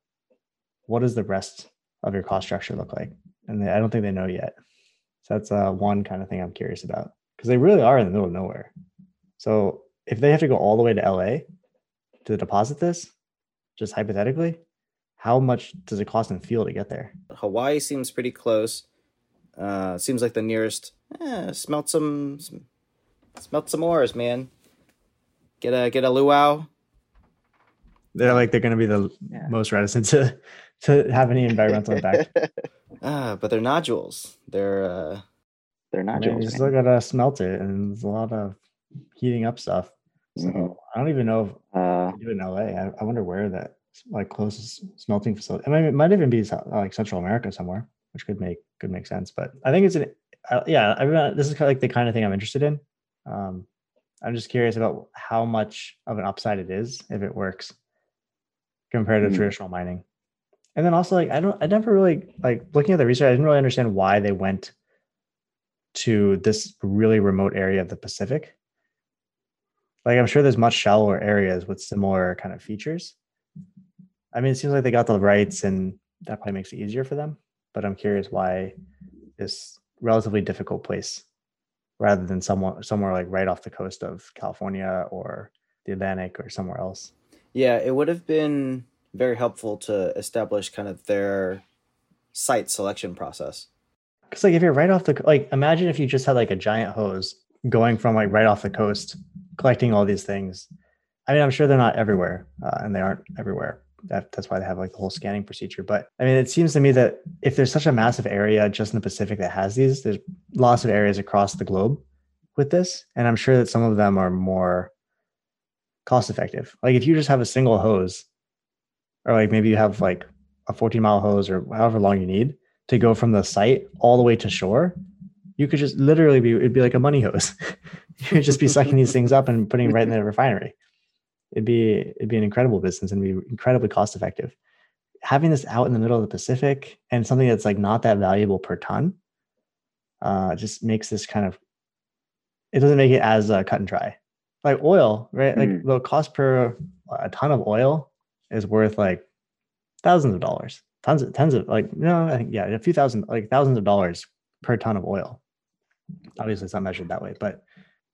what does the rest of your cost structure look like? And they, I don't think they know yet. So that's uh, one kind of thing I'm curious about because they really are in the middle of nowhere. So if they have to go all the way to LA to deposit this, just hypothetically, how much does it cost in fuel to get there? Hawaii seems pretty close. Uh, seems like the nearest. Eh, smelt some, some, smelt some ores, man. Get a get a luau. They're like they're going to be the Yeah. most reticent to to have any environmental impact. Ah, but they're nodules. They're uh, They're I mean, nodules. you man. still gotta smelt it, and there's a lot of heating up stuff. So Mhm. I don't even know if Uh, do it in LA. I, I wonder where that like closest smelting facility. I mean, it might even be like Central America somewhere, which could make could make sense. But I think it's an uh, yeah. I mean, this is kind of like the kind of thing I'm interested in. Um, I'm just curious about how much of an upside it is if it works compared to Hmm. traditional mining. And then also like I don't I never really like looking at the research, I didn't really understand why they went to this really remote area of the Pacific. Like I'm sure there's much shallower areas with similar kind of features. I mean, it seems like they got the rights and that probably makes it easier for them. But I'm curious why this relatively difficult place rather than somewhere somewhere like right off the coast of California or the Atlantic or somewhere else. Yeah, it would have been very helpful to establish kind of their site selection process. Because like if you're right off the like, imagine if you just had like a giant hose going from like right off the coast, collecting all these things. I mean, I'm sure they're not everywhere, uh, and they aren't everywhere. That that's why they have like the whole scanning procedure. But I mean, it seems to me that if there's such a massive area just in the Pacific that has these, there's lots of areas across the globe with this, and I'm sure that some of them are more cost effective. Like if you just have a single hose, or like maybe you have like a 14 mile hose or however long you need to go from the site all the way to shore, you could just literally be it'd be like a money hose. You'd just be sucking these things up and putting it right in the refinery. It'd be it'd be an incredible business and be incredibly cost effective. Having this out in the middle of the Pacific and something that's like not that valuable per ton, uh, just makes this kind of it doesn't make it as uh, cut and dry. Like oil, right? Like Mm. the cost per a ton of oil is worth like thousands of dollars, tons of tens of like no, I think yeah, a few thousand like thousands of dollars per ton of oil. Obviously, it's not measured that way, but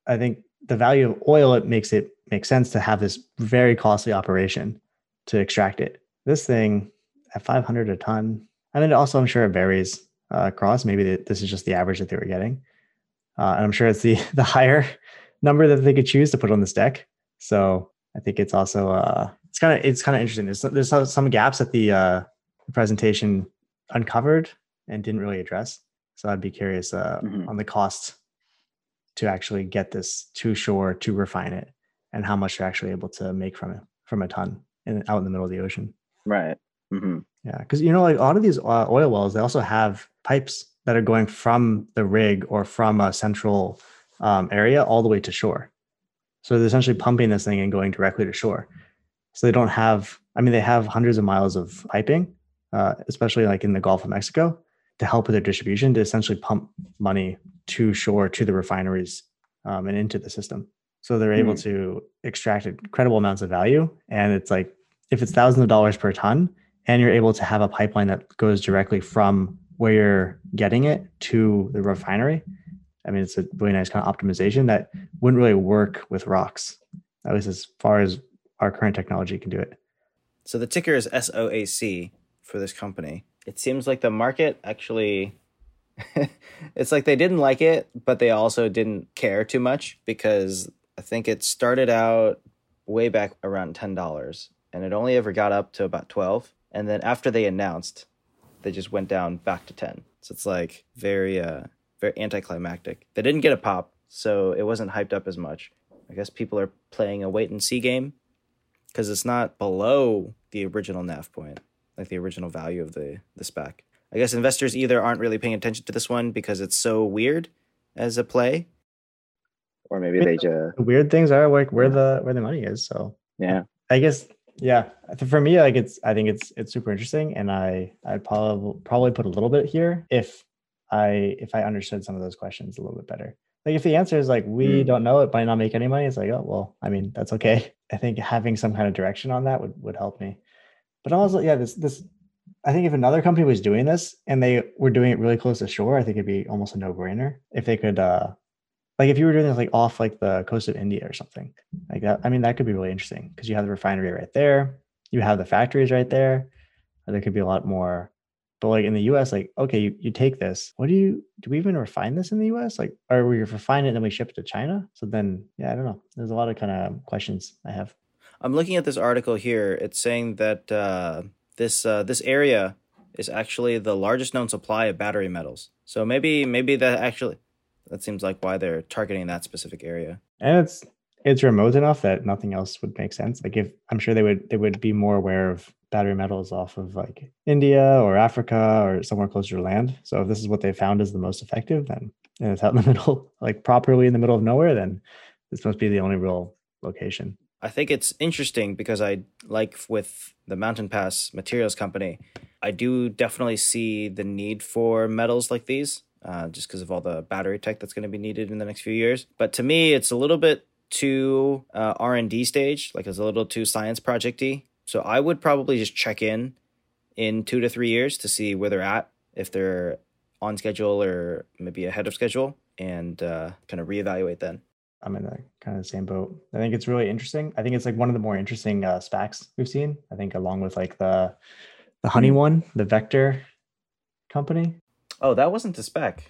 I think the value of oil it makes it make sense to have this very costly operation to extract it. This thing at 500 a ton. I mean, also I'm sure it varies uh, across. Maybe th- this is just the average that they were getting, uh, and I'm sure it's the the higher number that they could choose to put on this deck. So I think it's also uh, it's kind of it's kind of interesting. There's there's some- gaps that the uh, presentation uncovered and didn't really address. So I'd be curious uh, Mhm. on the cost to actually get this to shore to refine it, and how much you're actually able to make from it from a ton in, out in the middle of the ocean. right. hmm Yeah, because you know, like a lot of these uh, oil wells, they also have pipes that are going from the rig or from a central um, area all the way to shore. So they're essentially pumping this thing and going directly to shore. So they don't have. I mean, they have hundreds of miles of piping, uh, especially like in the Gulf of Mexico, to help with their distribution to essentially pump money to shore to the refineries um, and into the system. So they're able to extract incredible amounts of value. And it's like if it's thousands of dollars per ton, and you're able to have a pipeline that goes directly from where you're getting it to the refinery. I mean, it's a really nice kind of optimization that wouldn't really work with rocks, at least as far as our current technology can do it. So the ticker is SOAC for this company. It seems like the market actually it's like they didn't like it, but they also didn't care too much because I think it started out way back around $10 and it only ever got up to about 12 and then after they announced they just went down back to 10. So it's like very uh very anticlimactic. They didn't get a pop, so it wasn't hyped up as much. I guess people are playing a wait and see game because it's not below the original NAV point, like the original value of the the SPAC. I guess investors either aren't really paying attention to this one because it's so weird as a play. Or maybe they just The weird things are like where the where the money is. So yeah. I guess yeah. For me, like it's I think it's it's super interesting, and I I probably probably put a little bit here if I if I understood some of those questions a little bit better. Like if the answer is like we Hmm. don't know, it might not make any money. It's like oh well, I mean that's okay. I think having some kind of direction on that would would help me. But also yeah, this this I think if another company was doing this and they were doing it really close to shore, I think it'd be almost a no brainer if they could uh like if you were doing this like off like the coast of India or something like that. I mean, that could be really interesting because you have the refinery right there, you have the factories right there. There could be a lot more. But like in the US, like, okay, you, you take this. What do you do we even refine this in the US? Like, are we refine it and then we ship it to China? So then yeah, I don't know. There's a lot of kind of questions I have. I'm looking at this article here. It's saying that uh, this uh, this area is actually the largest known supply of battery metals. So maybe maybe that actually that seems like why they're targeting that specific area. and it's it's remote enough that nothing else would make sense. Like if I'm sure they would they would be more aware of battery metals off of like India or Africa or somewhere closer to land. So if this is what they found is the most effective, then and it's out in the middle, like properly in the middle of nowhere, then this must be the only real location. I think it's interesting because I like with the Mountain Pass Materials Company, I do definitely see the need for metals like these, uh, just because of all the battery tech that's going to be needed in the next few years. But to me, it's a little bit too uh, R and D stage, like it's a little too science projecty. So I would probably just check in in two to three years to see where they're at, if they're on schedule or maybe ahead of schedule, and uh, kind of reevaluate then. I'm in the kind of the same boat. I think it's really interesting. I think it's like one of the more interesting uh, SPACs we've seen. I think along with like the the Honey one, the Vector company. Oh, that wasn't the SPAC.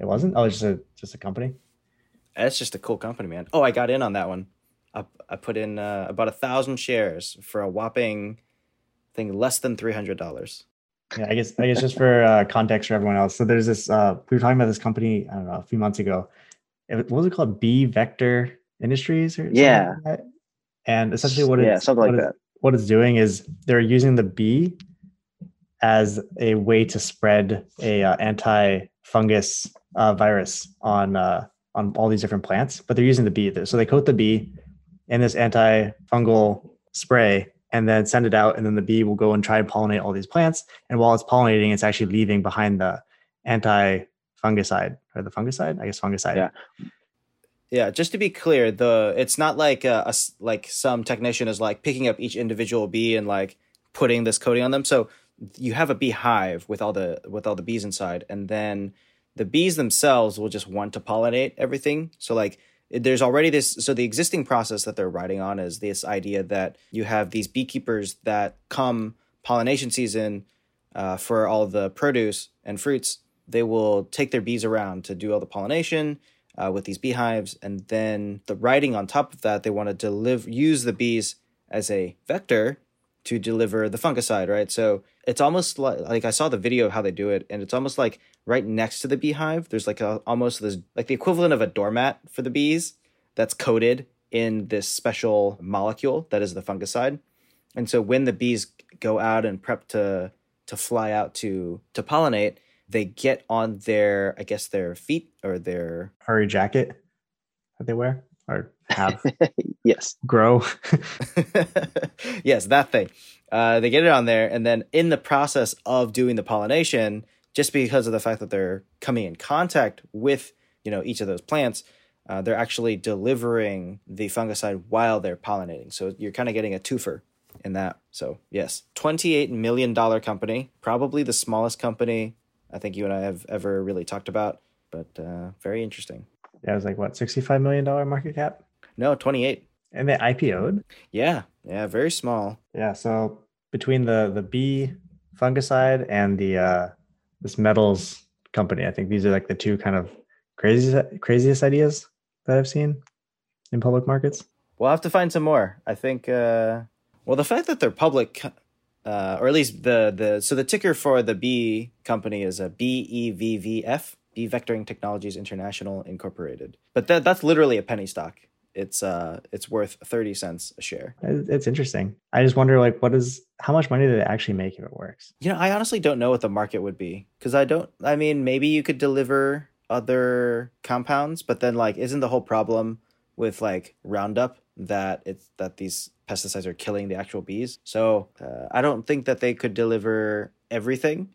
It wasn't. Oh, it's just a just a company. That's just a cool company, man. Oh, I got in on that one. I, I put in uh, about a thousand shares for a whopping thing less than three hundred dollars. Yeah, I guess I guess just for uh, context for everyone else. So there's this. Uh, we were talking about this company. I don't know a few months ago. What was it called? B Vector Industries or Yeah. like that? And essentially, what yeah, it's something like what it's- that. what it's doing is they're using the bee as a way to spread a uh, anti-fungus uh, virus on uh, on all these different plants, but they're using the bee. So they coat the bee in this anti-fungal spray and then send it out, and then the bee will go and try and pollinate all these plants. And while it's pollinating, it's actually leaving behind the anti-fungicide or the fungicide, I guess fungicide. Yeah. Yeah, just to be clear, the it's not like a s like some technician is like picking up each individual bee and like putting this coating on them. So you have a beehive with all the with all the bees inside, and then the bees themselves will just want to pollinate everything. So like there's already this so the existing process that they're riding on is this idea that you have these beekeepers that come pollination season uh, for all the produce and fruits they will take their bees around to do all the pollination uh, with these beehives. And then the writing on top of that they want to deliver use the bees as a vector to deliver the fungicide right? So it's almost like like i saw the video of how they do it and it's almost like right next to the beehive there's like a almost this like the equivalent of a doormat for the bees that's coated in this special molecule that is the fungicide. And so when the bees go out and prep to to fly out to to pollinate they get on their i guess their feet or their Furry jacket that they wear or have yes. grow. yes, that thing. Uh, they get it on there, and then in the process of doing the pollination, just because of the fact that they're coming in contact with you know each of those plants, uh, they're actually delivering the fungicide while they're pollinating. So you're kind of getting a twofer in that. So yes, twenty-eight million dollar company, probably the smallest company I think you and I have ever really talked about, but uh, very interesting. Yeah, it was like what, $65 million market cap? No, twenty-eight. And they IPO'd. Yeah, yeah, very small. Yeah. So between the the bee fungicide and the uh this metals company, I think these are like the two kind of craziest craziest ideas that I've seen in public markets. We'll have to find some more. I think. Uh, well, the fact that they're public, uh, or at least the the so the ticker for the B company is a B E V V F Bee Vectoring Technologies International Incorporated. But that that's literally a penny stock. It's uh it's worth thirty cents a share. It's interesting. I just wonder like what is how much money do they actually make if it works? You know, I honestly don't know what the market would be because I don't. I mean, maybe you could deliver other compounds, but then like, isn't the whole problem with like Roundup that it's that these pesticides are killing the actual bees? So uh, I don't think that they could deliver everything,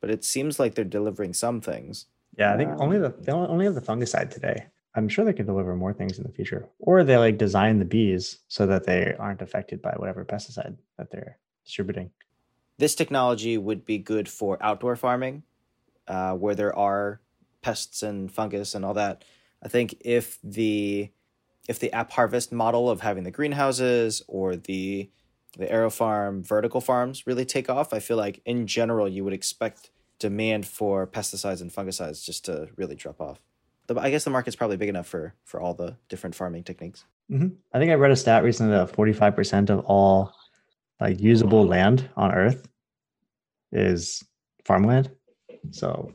but it seems like they're delivering some things. Yeah, I think only the they only have the fungicide today. I'm sure they could deliver more things in the future. Or they like design the bees so that they aren't affected by whatever pesticide that they're distributing. This technology would be good for outdoor farming, uh, where there are pests and fungus and all that. I think if the if the AppHarvest model of having the greenhouses or the the aero farm vertical farms really take off, I feel like in general you would expect demand for pesticides and fungicides just to really drop off. The, I guess the market's probably big enough for for all the different farming techniques. hmm I think I read a stat recently that 45% of all like usable land on Earth is farmland. So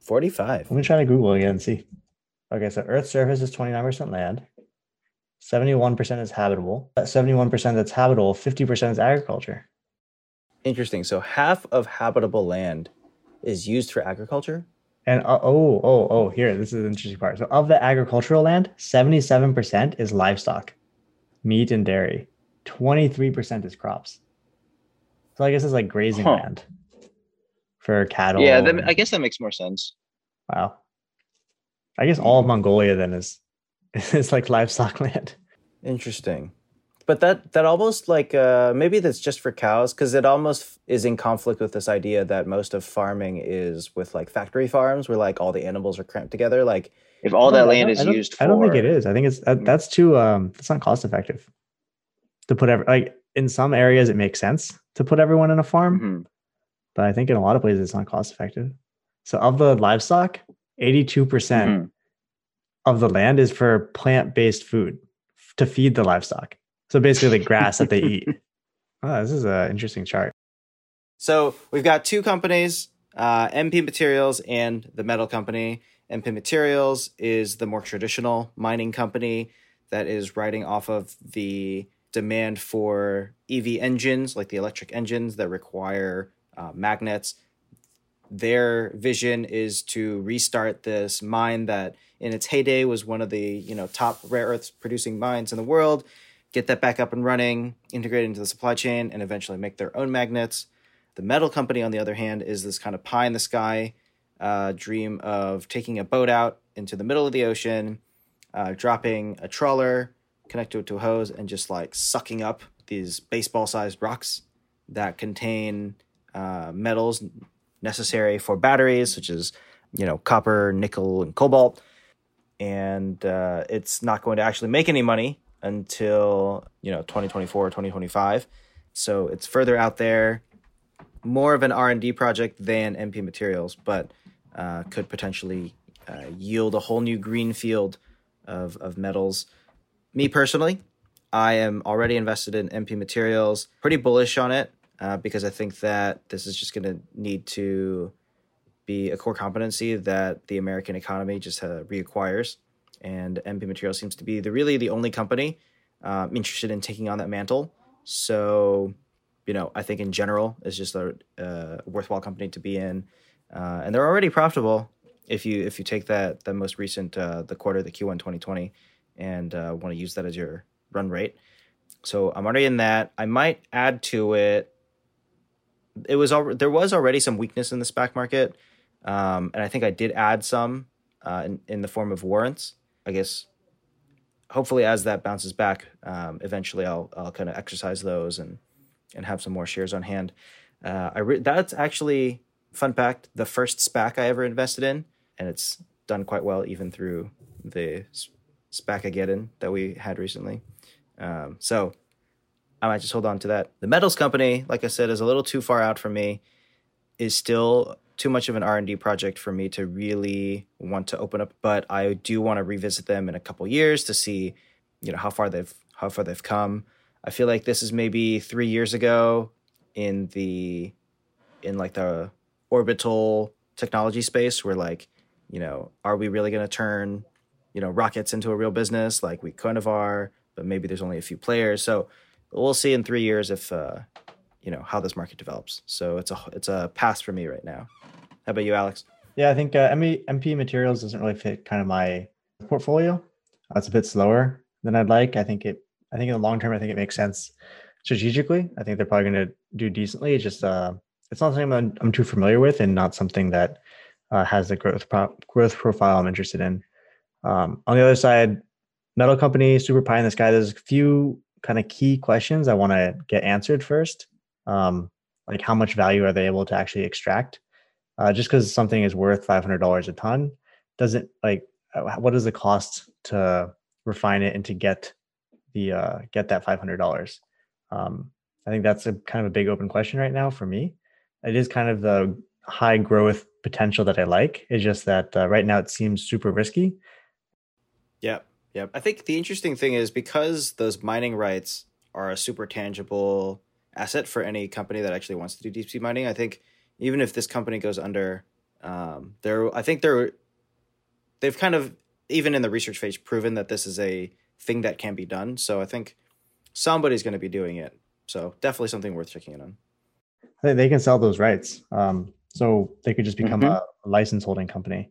45. Let me try to Google again and see. Okay, so Earth's surface is 29% land. 71% is habitable. That 71% that's habitable, 50% is agriculture. Interesting. So half of habitable land is used for agriculture. And uh, oh, oh, oh, here, this is the interesting part. So of the agricultural land, 77% is livestock, meat and dairy. 23% is crops. So I guess it's like grazing Huh. land for cattle. Yeah, that, and- I guess that makes more sense. wow. I guess all of Mongolia then is is like livestock land. Interesting. But that that almost like uh, maybe that's just for cows because it almost is in conflict with this idea that most of farming is with like factory farms where like all the animals are cramped together. Like If all that land is used for, I don't think it is. I think it's that, Mm. that's too um that's not cost effective to put every like in some areas it makes sense to put everyone in a farm, Mhm. but I think in a lot of places it's not cost effective. So of the livestock, 82% Mhm. of the land is for plant-based food f- to feed the livestock. So basically the grass that they eat. Oh, this is an interesting chart. So we've got two companies, uh, MP Materials and the metal company. MP Materials is the more traditional mining company that is riding off of the demand for EV engines, like the electric engines that require uh, magnets. Their vision is to restart this mine that, in its heyday, was one of the you know top rare earths producing mines in the world. Get that back up and running, integrate it into the supply chain, and eventually make their own magnets. The metal company, on the other hand, is this kind of pie in the sky uh, dream of taking a boat out into the middle of the ocean, uh, dropping a trawler, connected to a hose, and just like sucking up these baseball sized rocks that contain uh, metals necessary for batteries, such as you know copper, nickel, and cobalt. And uh, it's not going to actually make any money until you know 2024 2025 so it's further out there more of an r&d project than mp materials but uh, could potentially uh, yield a whole new green field of, of metals. Me personally i am already invested in mp materials pretty bullish on it uh, because i think that this is just going to need to be a core competency that the american economy just uh, reacquires and mp materials seems to be the really the only company um, interested in taking on that mantle so you know, I think in general it's just a, a worthwhile company to be in, uh, and they're already profitable. If you if you take that the most recent uh, the quarter the Q1 2020 and uh, want to use that as your run rate, so I'm already in that. I might add to it. It was al- there was already some weakness in the SPAC market, um, and I think I did add some uh, in, in the form of warrants. I guess hopefully as that bounces back, um, eventually I'll I'll kind of exercise those and and have some more shares on hand. Uh, I re- that's actually fun fact the first SPAC I ever invested in, and it's done quite well even through the s- SPAC-ageddon that we had recently. Um, so I might just hold on to that. The metals company, like I said, is a little too far out for me. Is still too much of an R and D project for me to really want to open up. But I do want to revisit them in a couple years to see, you know, how far they've how far they've come. I feel like this is maybe three years ago in the in like the orbital technology space where like you know are we really going to turn you know rockets into a real business like we kind of are but maybe there's only a few players so we'll see in three years if uh you know how this market develops so it's a it's a pass for me right now how about you alex Yeah, I think uh, MP, MP materials doesn't really fit kind of my portfolio. It's a bit slower than I'd like. I think it. I think in the long term, I think it makes sense strategically. I think they're probably going to do decently. It's just uh, it's not something I'm, I'm too familiar with, and not something that uh, has the growth pro- growth profile I'm interested in. Um, on the other side, metal company, super pie in the sky. There's a few kind of key questions I want to get answered first. Um, like how much value are they able to actually extract? uh, just because something is worth five hundred dollars a ton doesn't like uh, what is the cost to refine it and to get the uh, get that five hundred dollars. Um, I think that's a kind of a big open question right now for me. It is kind of the high growth potential that I like. It's just that uh, right now it seems super risky. Yep. Yep. I think the interesting thing is because those mining rights are a super tangible asset for any company that actually wants to do deep sea mining. I think even if this company goes under, Um, they're I think they're they've kind of even in the research phase proven that this is a thing that can be done. So I think somebody's going to be doing it. So definitely something worth checking in on. They, they can sell those rights. Um, so they could just become Mhm. a, a license holding company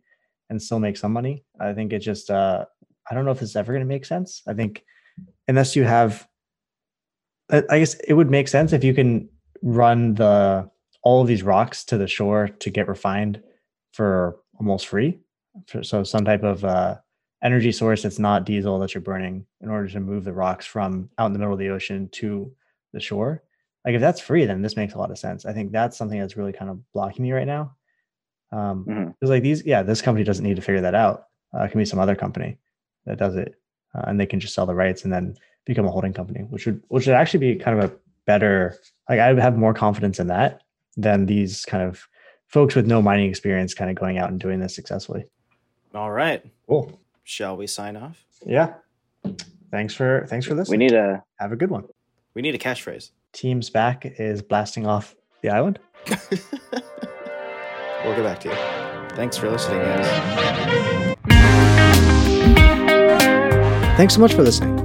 and still make some money. I think it just, uh, I don't know if it's ever going to make sense. I think unless you have, I guess it would make sense if you can run the all of these rocks to the shore to get refined for almost free. For, so some type of uh, energy source that's not diesel that you're burning in order to move the rocks from out in the middle of the ocean to the shore. Like if that's free, then this makes a lot of sense. I think that's something that's really kind of blocking me right now. Um, Mhm. because like these, yeah, this company doesn't need to figure that out. Uh, it can be some other company that does it, uh, and they can just sell the rights and then become a holding company, which would which would actually be kind of a better. Like I would have more confidence in that than these kind of folks with no mining experience kind of going out and doing this successfully. All right. Cool. Shall we sign off? Yeah. Thanks for thanks for this We need a have a good one. We need a catchphrase. Team SPAC is blasting off the island. we'll get back to you. Thanks for listening, guys. Thanks so much for listening.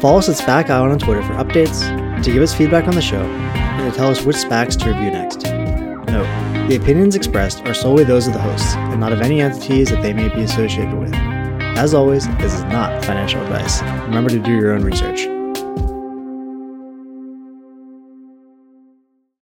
Follow us at SPAC Island on Twitter for updates, to give us feedback on the show, and to tell us which SPACs to review next. Note, the opinions expressed are solely those of the hosts and not of any entities that they may be associated with. As always, this is not financial advice. Remember to do your own research.